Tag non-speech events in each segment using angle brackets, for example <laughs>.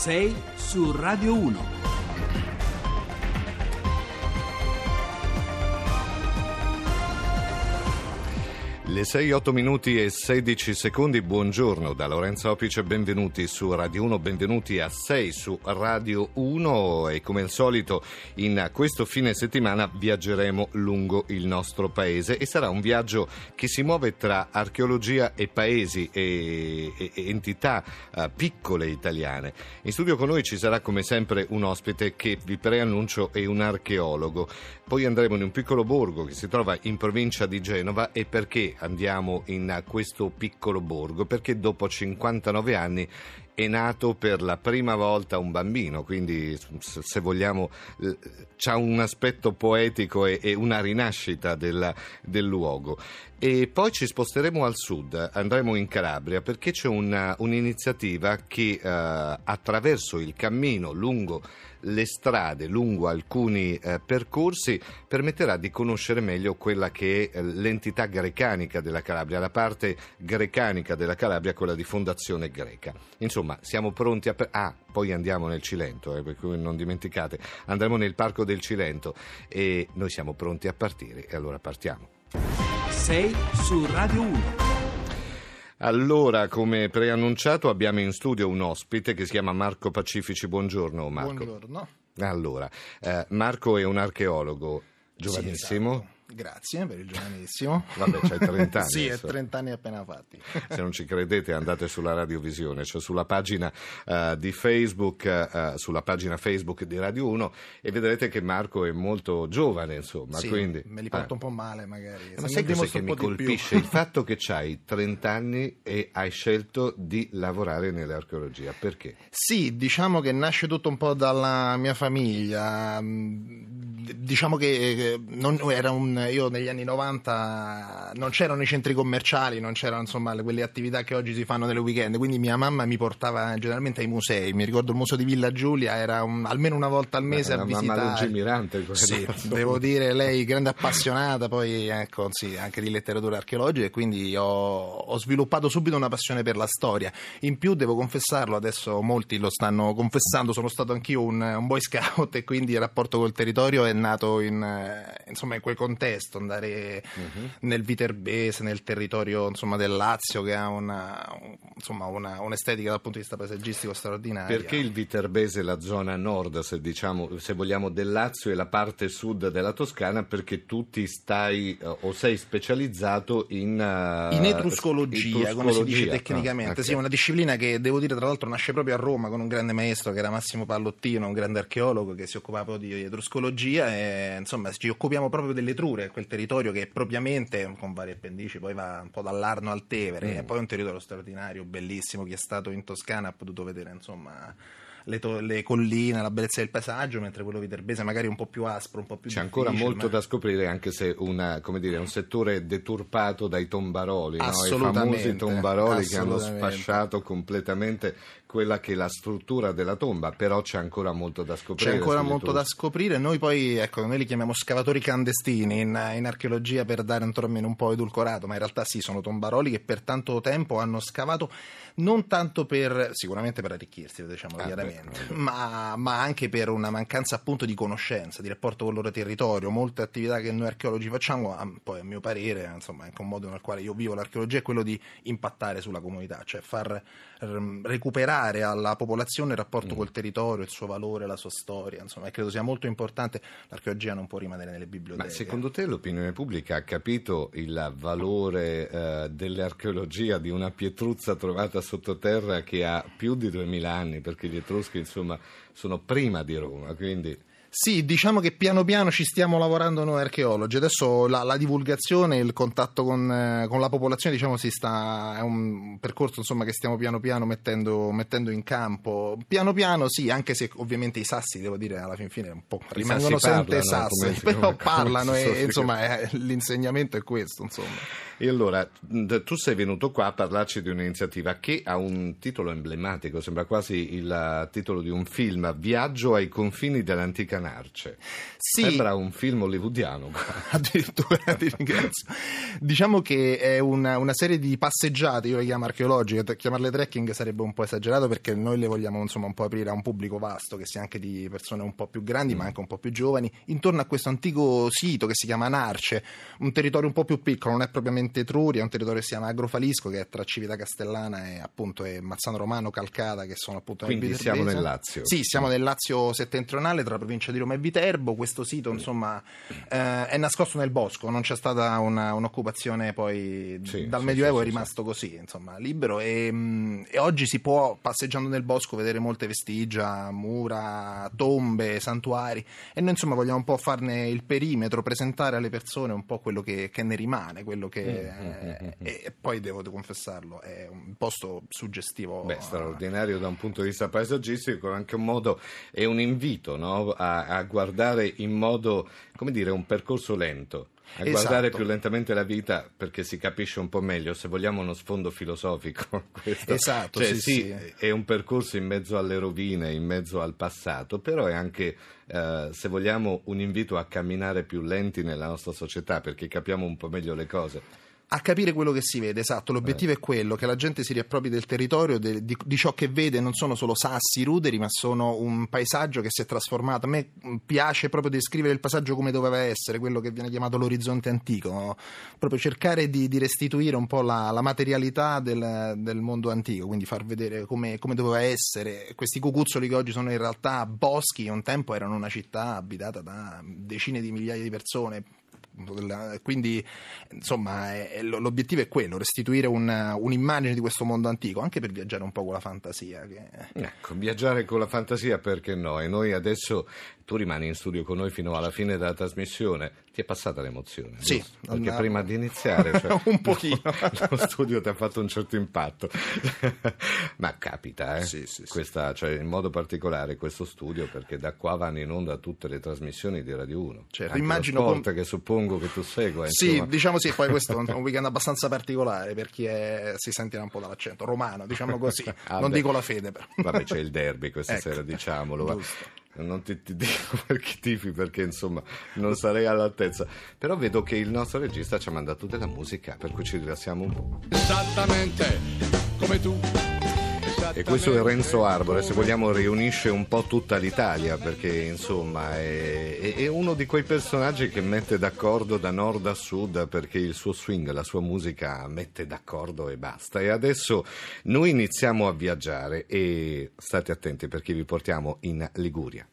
6 su Radio 1. Le 6, 8 minuti e 16 secondi, buongiorno da Lorenzo Opice, benvenuti su Radio 1, benvenuti a 6 su Radio 1 e come al solito in questo fine settimana viaggeremo lungo il nostro paese e sarà un viaggio che si muove tra archeologia e paesi e, e, e entità uh, piccole italiane. In studio con noi ci sarà come sempre un ospite che vi preannuncio è un archeologo. Poi andremo in un piccolo borgo che si trova in provincia di Genova e perché andiamo in questo piccolo borgo? Perché dopo 59 anni è nato per la prima volta un bambino, quindi se vogliamo c'ha un aspetto poetico e, una rinascita del, del luogo. E poi ci sposteremo al sud, andremo in Calabria perché c'è una, un'iniziativa che uh, attraverso il cammino lungo le strade, lungo alcuni uh, percorsi, permetterà di conoscere meglio quella che è l'entità grecanica della Calabria, la parte grecanica della Calabria, quella di fondazione greca. Insomma, siamo pronti a... Ah, poi andiamo nel Cilento, eh, per cui non dimenticate, andremo nel Parco del Cilento e noi siamo pronti a partire e allora partiamo. 6 su Radio 1. Allora, come preannunciato, abbiamo in studio un ospite che si chiama Marco Pacifici. Buongiorno Marco. Buongiorno. Allora, eh, Marco è un archeologo giovanissimo. Sì, esatto Grazie per il giovanissimo. Vabbè, c'hai 30 anni. <laughs> sì, è 30 anni appena fatti. <laughs> Se non ci credete andate sulla radiovisione, cioè sulla pagina uh, di Facebook, uh, sulla pagina Facebook di Radio 1 e vedrete che Marco è molto giovane, insomma. Sì, quindi, me li porto eh. un po' male magari. Ma sai cosa che mi colpisce? Il <laughs> fatto che hai 30 anni e hai scelto di lavorare nell'archeologia. Perché? Sì, diciamo che nasce tutto un po' dalla mia famiglia. Diciamo che non, era un io negli anni 90 non c'erano i centri commerciali, non c'erano insomma quelle attività che oggi si fanno nelle weekend, quindi mia mamma mi portava generalmente ai musei. Mi ricordo il museo di Villa Giulia, era un, almeno una volta al mese Beh, a visitare. Mamma lungimirante, sì, <laughs> devo dire, lei grande appassionata, poi ecco, sì, anche di letteratura archeologica e quindi ho, ho sviluppato subito una passione per la storia. In più devo confessarlo, adesso molti lo stanno confessando, sono stato anch'io un, un boy scout e quindi il rapporto col territorio è nato in, insomma, in quel contesto contesto, andare uh-huh. nel Viterbese, nel territorio insomma, del Lazio che ha una, insomma, una, un'estetica dal punto di vista paesaggistico straordinaria. Perché il Viterbese è la zona nord, se, diciamo, se vogliamo, del Lazio e la parte sud della Toscana? Perché tu ti stai uh, o sei specializzato in, uh, in etruscologia, come si dice tecnicamente. Ah, okay. Sì, una disciplina che devo dire tra l'altro nasce proprio a Roma con un grande maestro che era Massimo Pallottino, un grande archeologo che si occupava di etruscologia e insomma ci occupiamo proprio delle Ligure, quel territorio che propriamente, con varie appendici, poi va un po' dall'Arno al Tevere, mm. e poi è un territorio straordinario, bellissimo, chi è stato in Toscana ha potuto vedere, insomma le, to- le, colline, la bellezza del paesaggio, mentre quello viterbese magari un po' più aspro, un po' più C'è ancora molto ma... da scoprire, anche se una, dire, un settore deturpato dai tombaroli, no? i famosi tombaroli che hanno sfasciato completamente quella che è la struttura della tomba, però c'è ancora molto da scoprire. C'è ancora molto da scoprire, noi poi, ecco, noi li chiamiamo scavatori clandestini in, in archeologia per dare un termine un po' edulcorato, ma in realtà sì, sono tombaroli che per tanto tempo hanno scavato non tanto per, sicuramente per arricchirsi, diciamo ah, chiaramente, beh, ma, ma, anche per una mancanza appunto di conoscenza, di rapporto con il loro territorio. Molte attività che noi archeologi facciamo, poi a mio parere, insomma, anche un modo nel quale io vivo l'archeologia è quello di impattare sulla comunità, cioè far recuperare alla popolazione il rapporto mm. col territorio, il suo valore, la sua storia, insomma, e credo sia molto importante. L'archeologia non può rimanere nelle biblioteche. Ma secondo te l'opinione pubblica ha capito il valore eh, dell'archeologia di una pietruzza trovata sottoterra che ha più di 2000 anni, perché gli Etruschi insomma sono prima di Roma, quindi... Sì, diciamo che piano piano ci stiamo lavorando noi archeologi. Adesso la, la divulgazione, il contatto con, eh, con, la popolazione, diciamo, si sta, è un percorso insomma, che stiamo piano piano mettendo, mettendo, in campo. Piano piano, sì, anche se ovviamente i sassi, devo dire, alla fin fine un po' rimangono sempre parlano, sassi, <laughs> però parlano e insomma è, l'insegnamento è questo, insomma. E allora, tu sei venuto qua a parlarci di un'iniziativa che ha un titolo emblematico, sembra quasi il eh, titolo di un film, Viaggio ai confini dell'antica Narce. Sì. Sembra un film hollywoodiano. <laughs> Addirittura ti ringrazio. Diciamo che è una, una serie di passeggiate, io le chiamo archeologiche, chiamarle trekking sarebbe un po' esagerato perché noi le vogliamo insomma un po' aprire a un pubblico vasto, che sia anche di persone un po' più grandi ma anche un po' più giovani, intorno a questo antico sito che si chiama Narce, un territorio un po' più piccolo, non è propriamente Etruria, è un territorio che si chiama Agrofalisco che è tra Civita Castellana e appunto e Mazzano Romano, Calcata che sono appunto nel Quindi siamo Viterbese. nel Lazio. Sì, siamo nel Lazio settentrionale tra la provincia di Roma e Viterbo. Questo sito, insomma, eh, è nascosto nel bosco, non c'è stata una- un'occupazione poi Sì, dal sì, Medioevo sì, è rimasto così, insomma, libero e, mh, e oggi si può passeggiando nel bosco vedere molte vestigia, mura, tombe, santuari e noi insomma vogliamo un po' farne il perimetro, presentare alle persone un po' quello che, che ne rimane, quello che Mm, mm, mm, mm. E, e poi devo confessarlo, è un posto suggestivo. Beh, straordinario da un punto di vista paesaggistico, anche un modo, è un invito no? a, a guardare in modo, come dire, un percorso lento. A Esatto. guardare più lentamente la vita perché si capisce un po' meglio, se vogliamo uno sfondo filosofico. <laughs> Questo. Esatto, Cioè, sì, sì, sì. è un percorso in mezzo alle rovine, in mezzo al passato, però è anche, eh, se vogliamo, un invito a camminare più lenti nella nostra società perché capiamo un po' meglio le cose. A capire quello che si vede, esatto. L'obiettivo è quello, che la gente si riappropri del territorio, de- di, di ciò che vede, non sono solo sassi, ruderi, ma sono un paesaggio che si è trasformato. A me mh, piace proprio descrivere il paesaggio come doveva essere, quello che viene chiamato l'orizzonte antico, no? proprio cercare di, di restituire un po' la, la materialità del, del mondo antico, quindi far vedere come, come doveva essere. Questi cucuzzoli che oggi sono in realtà boschi, un tempo erano una città abitata da decine di migliaia di persone, quindi insomma l'obiettivo è quello, restituire una- un'immagine di questo mondo antico, anche per viaggiare un po' con la fantasia. Che... Ecco, viaggiare con la fantasia perché no? E noi adesso, tu rimani in studio con noi fino alla fine della trasmissione, ti è passata l'emozione? Sì, giusto? perché andavo- prima di iniziare cioè, <laughs> Un pochino. <laughs> lo studio ti ha fatto un certo impatto, <laughs> ma capita, eh? Sì, sì, sì. Questa, cioè, in modo particolare questo studio perché da qua vanno in onda tutte le trasmissioni di Radio 1. Certo, Anche immagino com- che suppongo che tu segua. Sì, insomma. diciamo sì, poi questo è un weekend abbastanza particolare per chi è- si sentirà un po' dall'accento romano, diciamo così. Ah, non beh. dico la fede, però. Vabbè, c'è il derby questa Ecco, sera, diciamolo. giusto. Non ti, ti dico <laughs> perché tifi, perché insomma non sarei all'altezza. Però vedo che il nostro regista ci ha mandato della musica, per cui ci rilassiamo un po'. Esattamente come tu. E questo è Renzo Arbore, se vogliamo riunisce un po' tutta l'Italia, perché insomma è, è- uno di quei personaggi che mette d'accordo da nord a sud, perché il suo swing, la sua musica mette d'accordo e basta. E adesso noi iniziamo a viaggiare e state attenti perché vi portiamo in Liguria.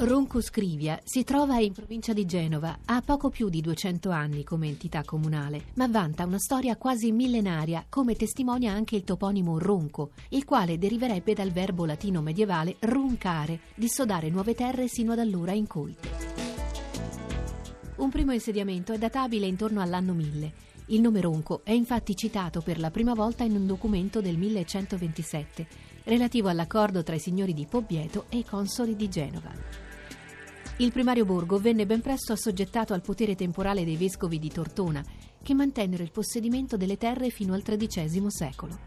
Ronco Scrivia si trova in provincia di Genova, ha poco più di 200 anni come entità comunale, ma vanta una storia quasi millenaria, come testimonia anche il toponimo Ronco, il quale deriverebbe dal verbo latino medievale roncare, dissodare nuove terre sino ad allora incolte. Un primo insediamento è databile intorno all'anno 1000. Il nome Ronco è infatti citato per la prima volta in un documento del 1127, relativo all'accordo tra i signori di Pobieto e i consoli di Genova. Il primario borgo venne ben presto assoggettato al potere temporale dei vescovi di Tortona, che mantennero il possedimento delle terre fino al XIII secolo.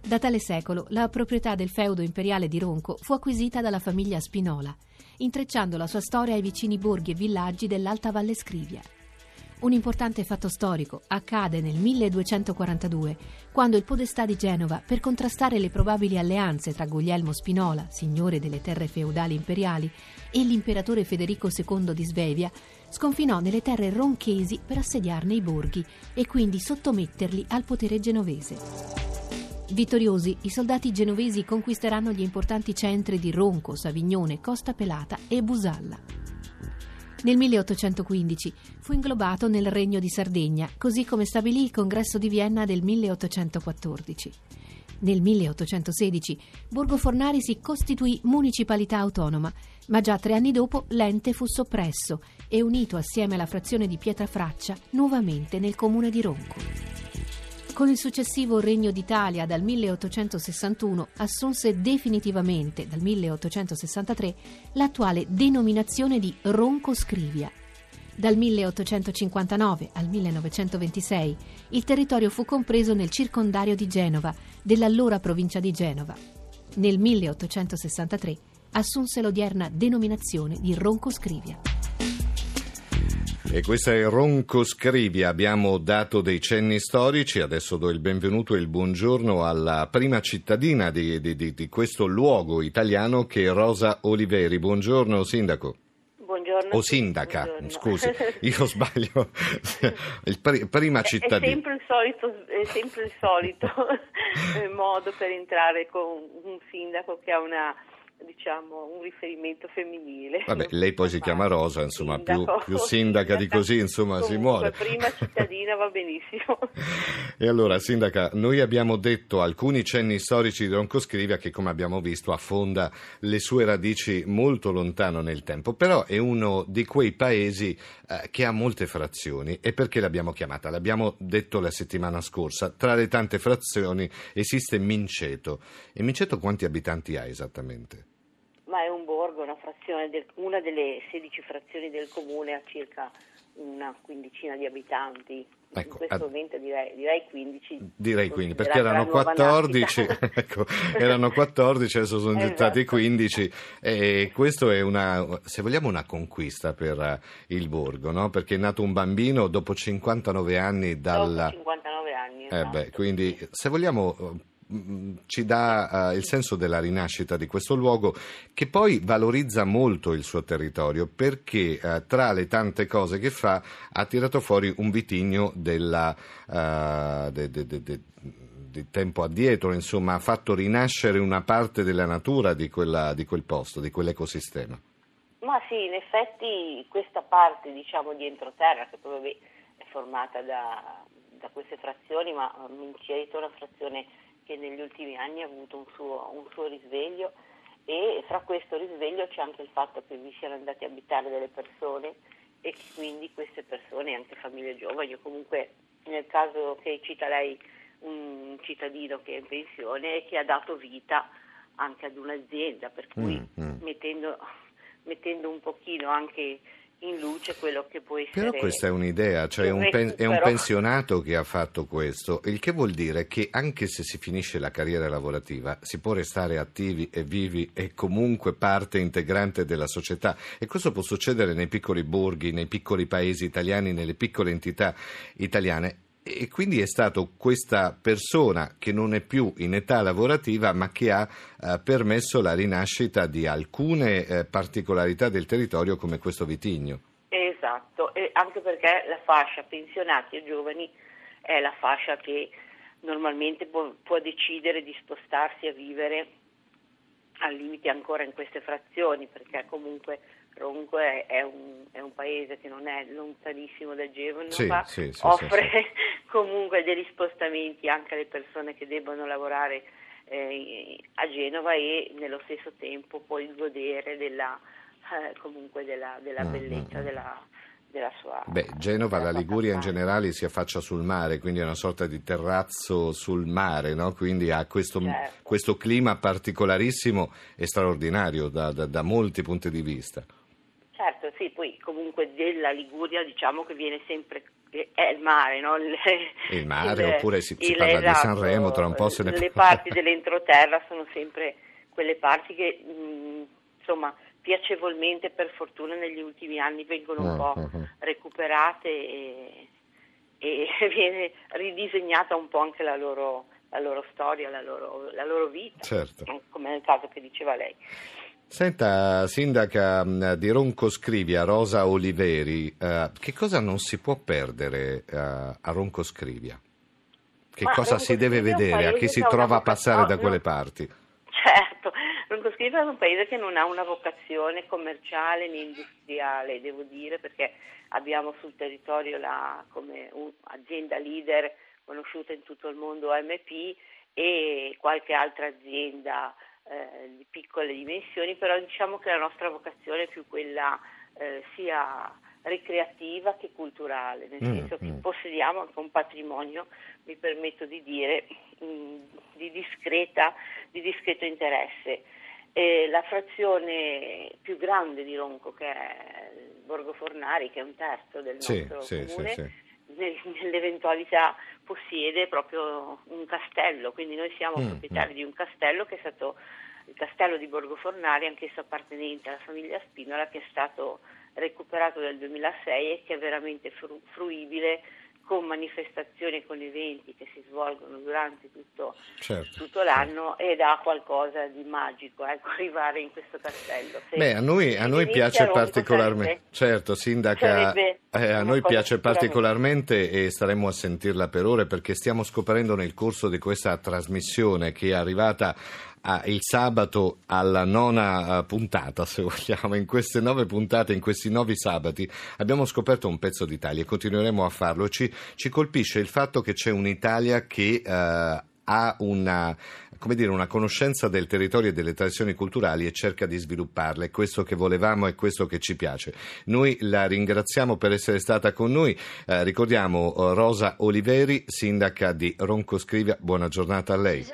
Da tale secolo la proprietà del feudo imperiale di Ronco fu acquisita dalla famiglia Spinola, intrecciando la sua storia ai vicini borghi e villaggi dell'Alta Valle Scrivia. Un importante fatto storico accade nel 1242, quando il podestà di Genova, per contrastare le probabili alleanze tra Guglielmo Spinola, signore delle terre feudali imperiali, e l'imperatore Federico II di Svevia, sconfinò nelle terre ronchesi per assediarne i borghi e quindi sottometterli al potere genovese. Vittoriosi, i soldati genovesi conquisteranno gli importanti centri di Ronco, Savignone, Costa Pelata e Busalla. Nel 1815 fu inglobato nel Regno di Sardegna, così come stabilì il Congresso di Vienna del 1814. Nel 1816 Borgo Fornari si costituì municipalità autonoma, ma già tre anni dopo l'ente fu soppresso e unito assieme alla frazione di Pietrafraccia nuovamente nel comune di Ronco. Con il successivo Regno d'Italia dal 1861 assunse definitivamente dal 1863 l'attuale denominazione di Ronco Scrivia. Dal 1859 al 1926 il territorio fu compreso nel circondario di Genova, dell'allora provincia di Genova. Nel 1863 assunse l'odierna denominazione di Ronco Scrivia. E questa è Ronco Scrivia, abbiamo dato dei cenni storici, adesso do il benvenuto e il buongiorno alla prima cittadina di, di, di, di questo luogo italiano che è Rosa Oliveri. Buongiorno Sindaco. Buongiorno. O sindaca, Buongiorno. scusi, <laughs> io sbaglio. <laughs> il pri- prima È- È cittadina. sempre il solito, è sempre il solito <laughs> modo per entrare con un sindaco che ha una, diciamo, un riferimento femminile. Vabbè, lei poi si chiama Rosa, insomma, più, più sindaca di così, insomma, si Comunque, muore. prima cittadina va benissimo. <laughs> E allora, Sindaca, noi abbiamo detto alcuni cenni storici di Ronco Scrivia che, come abbiamo visto, affonda le sue radici molto lontano nel tempo, però è uno di quei paesi eh, che ha molte frazioni. E perché l'abbiamo chiamata? L'abbiamo detto la settimana scorsa. Tra le tante frazioni esiste Minceto. E Minceto quanti abitanti ha esattamente? Ma è un borgo, una frazione, del- una delle 16 frazioni del comune ha circa una quindicina di abitanti. Ecco, In questo ad- momento direi, direi 15. Direi 15, perché erano la nuova 14, nascita. <laughs> ecco, erano 14, adesso sono diventati Esatto. 15 e questo è una, se vogliamo, una conquista per eh, il borgo, no? Perché è nato un bambino dopo 59 anni dal... Dopo 59 anni. Eh esatto. beh, quindi se vogliamo ci dà eh, il senso della rinascita di questo luogo che poi valorizza molto il suo territorio perché eh, tra le tante cose che fa ha tirato fuori un vitigno della, eh, de- de- de- di tempo addietro, insomma ha fatto rinascere una parte della natura di, quella- di quel posto, di quell'ecosistema. Ma sì, in effetti questa parte diciamo di entroterra, che poi è formata da, da queste frazioni, ma Minceto è una frazione che negli ultimi anni ha avuto un suo, un suo risveglio e fra questo risveglio c'è anche il fatto che vi siano andati a abitare delle persone e che quindi queste persone, anche famiglie giovani o comunque nel caso che cita lei un cittadino che è in pensione e che ha dato vita anche ad un'azienda, per cui Mm, mm. mettendo, mettendo un pochino anche in luce quello che può essere. Però questa è un'idea, cioè un pen- è un pensionato che ha fatto questo, il che vuol dire che anche se si finisce la carriera lavorativa si può restare attivi e vivi e comunque parte integrante della società e questo può succedere nei piccoli borghi, nei piccoli paesi italiani, nelle piccole entità italiane. E quindi è stato questa persona che non è più in età lavorativa ma che ha eh, permesso la rinascita di alcune eh, particolarità del territorio come questo vitigno. Esatto, e anche perché la fascia pensionati e giovani è la fascia che normalmente può, può decidere di spostarsi a vivere al limite ancora in queste frazioni, perché comunque Ronco è, un, è un paese che non è lontanissimo da Genova, Sì, sì, sì, offre <laughs> comunque degli spostamenti anche alle persone che debbono lavorare eh, a Genova e nello stesso tempo poi godere della, eh, comunque della, della Mm, bellezza mm, della, della sua Beh, Genova, la Liguria in generale si affaccia sul mare, quindi è una sorta di terrazzo sul mare, no? quindi ha questo, Certo. questo clima particolarissimo e straordinario da, da- da molti punti di vista. Sì, poi comunque della Liguria diciamo che viene sempre è il mare, no? Il, <laughs> Il mare, oppure si- si il- parla di esatto, Sanremo, tra un po' se ne Le parla. parti dell'entroterra sono sempre quelle parti che mh, insomma piacevolmente per fortuna negli ultimi anni vengono un Mm, po' mm, mm. recuperate e, e <laughs> viene ridisegnata un po' anche la loro, la loro storia, la loro, la loro vita, Certo. come nel caso che diceva lei. Senta, sindaca mh, di Ronco Scrivia, Rosa Oliveri, eh, che cosa non si può perdere eh, a Ronco Scrivia? Che Ma cosa Ronco si deve Scrivia vedere? A chi si trova a passare da no, quelle <laughs> parti? Certo, Roncoscrivia è un paese che non ha una vocazione commerciale né industriale, devo dire, perché abbiamo sul territorio la, come azienda leader conosciuta in tutto il mondo AMP e qualche altra azienda eh, di piccole dimensioni, però diciamo che la nostra vocazione è più quella eh, sia ricreativa che culturale, nel Mm, senso che mm. possediamo anche un patrimonio, mi permetto di dire, mh, di, discreta, di discreto interesse. Eh, la frazione più grande di Ronco, che è Borgo Fornari, che è un terzo del nostro sì, comune, sì, sì. Nel- <laughs> nell'eventualità possiede proprio un castello, quindi noi siamo Mm, proprietari di un castello che è stato il castello di Borgo Fornari, anch'esso appartenente alla famiglia Spinola, che è stato recuperato nel 2006 e che è veramente fru- fruibile con manifestazioni con eventi che si svolgono durante tutto, Certo. tutto l'anno ed ha qualcosa di magico ecco, <laughs> arrivare in questo castello. Se- Beh, a noi, a noi piace particolarmente, certo, Sindaca, eh, a noi piace particolarmente e staremo a sentirla per ore perché stiamo scoprendo nel corso di questa trasmissione che è arrivata a- il sabato alla nona eh, puntata, se <laughs> vogliamo, in queste nove puntate, in questi nove sabati, abbiamo scoperto un pezzo d'Italia e continueremo a farlo. Ci, ci colpisce il fatto che c'è un'Italia che eh, ha una, come dire, una conoscenza del territorio e delle tradizioni culturali e cerca di svilupparle. Questo che volevamo e questo che ci piace. Noi la ringraziamo per essere stata con noi. Eh, ricordiamo eh, Rosa Oliveri, sindaca di Ronco Scrivia. Buona giornata a lei.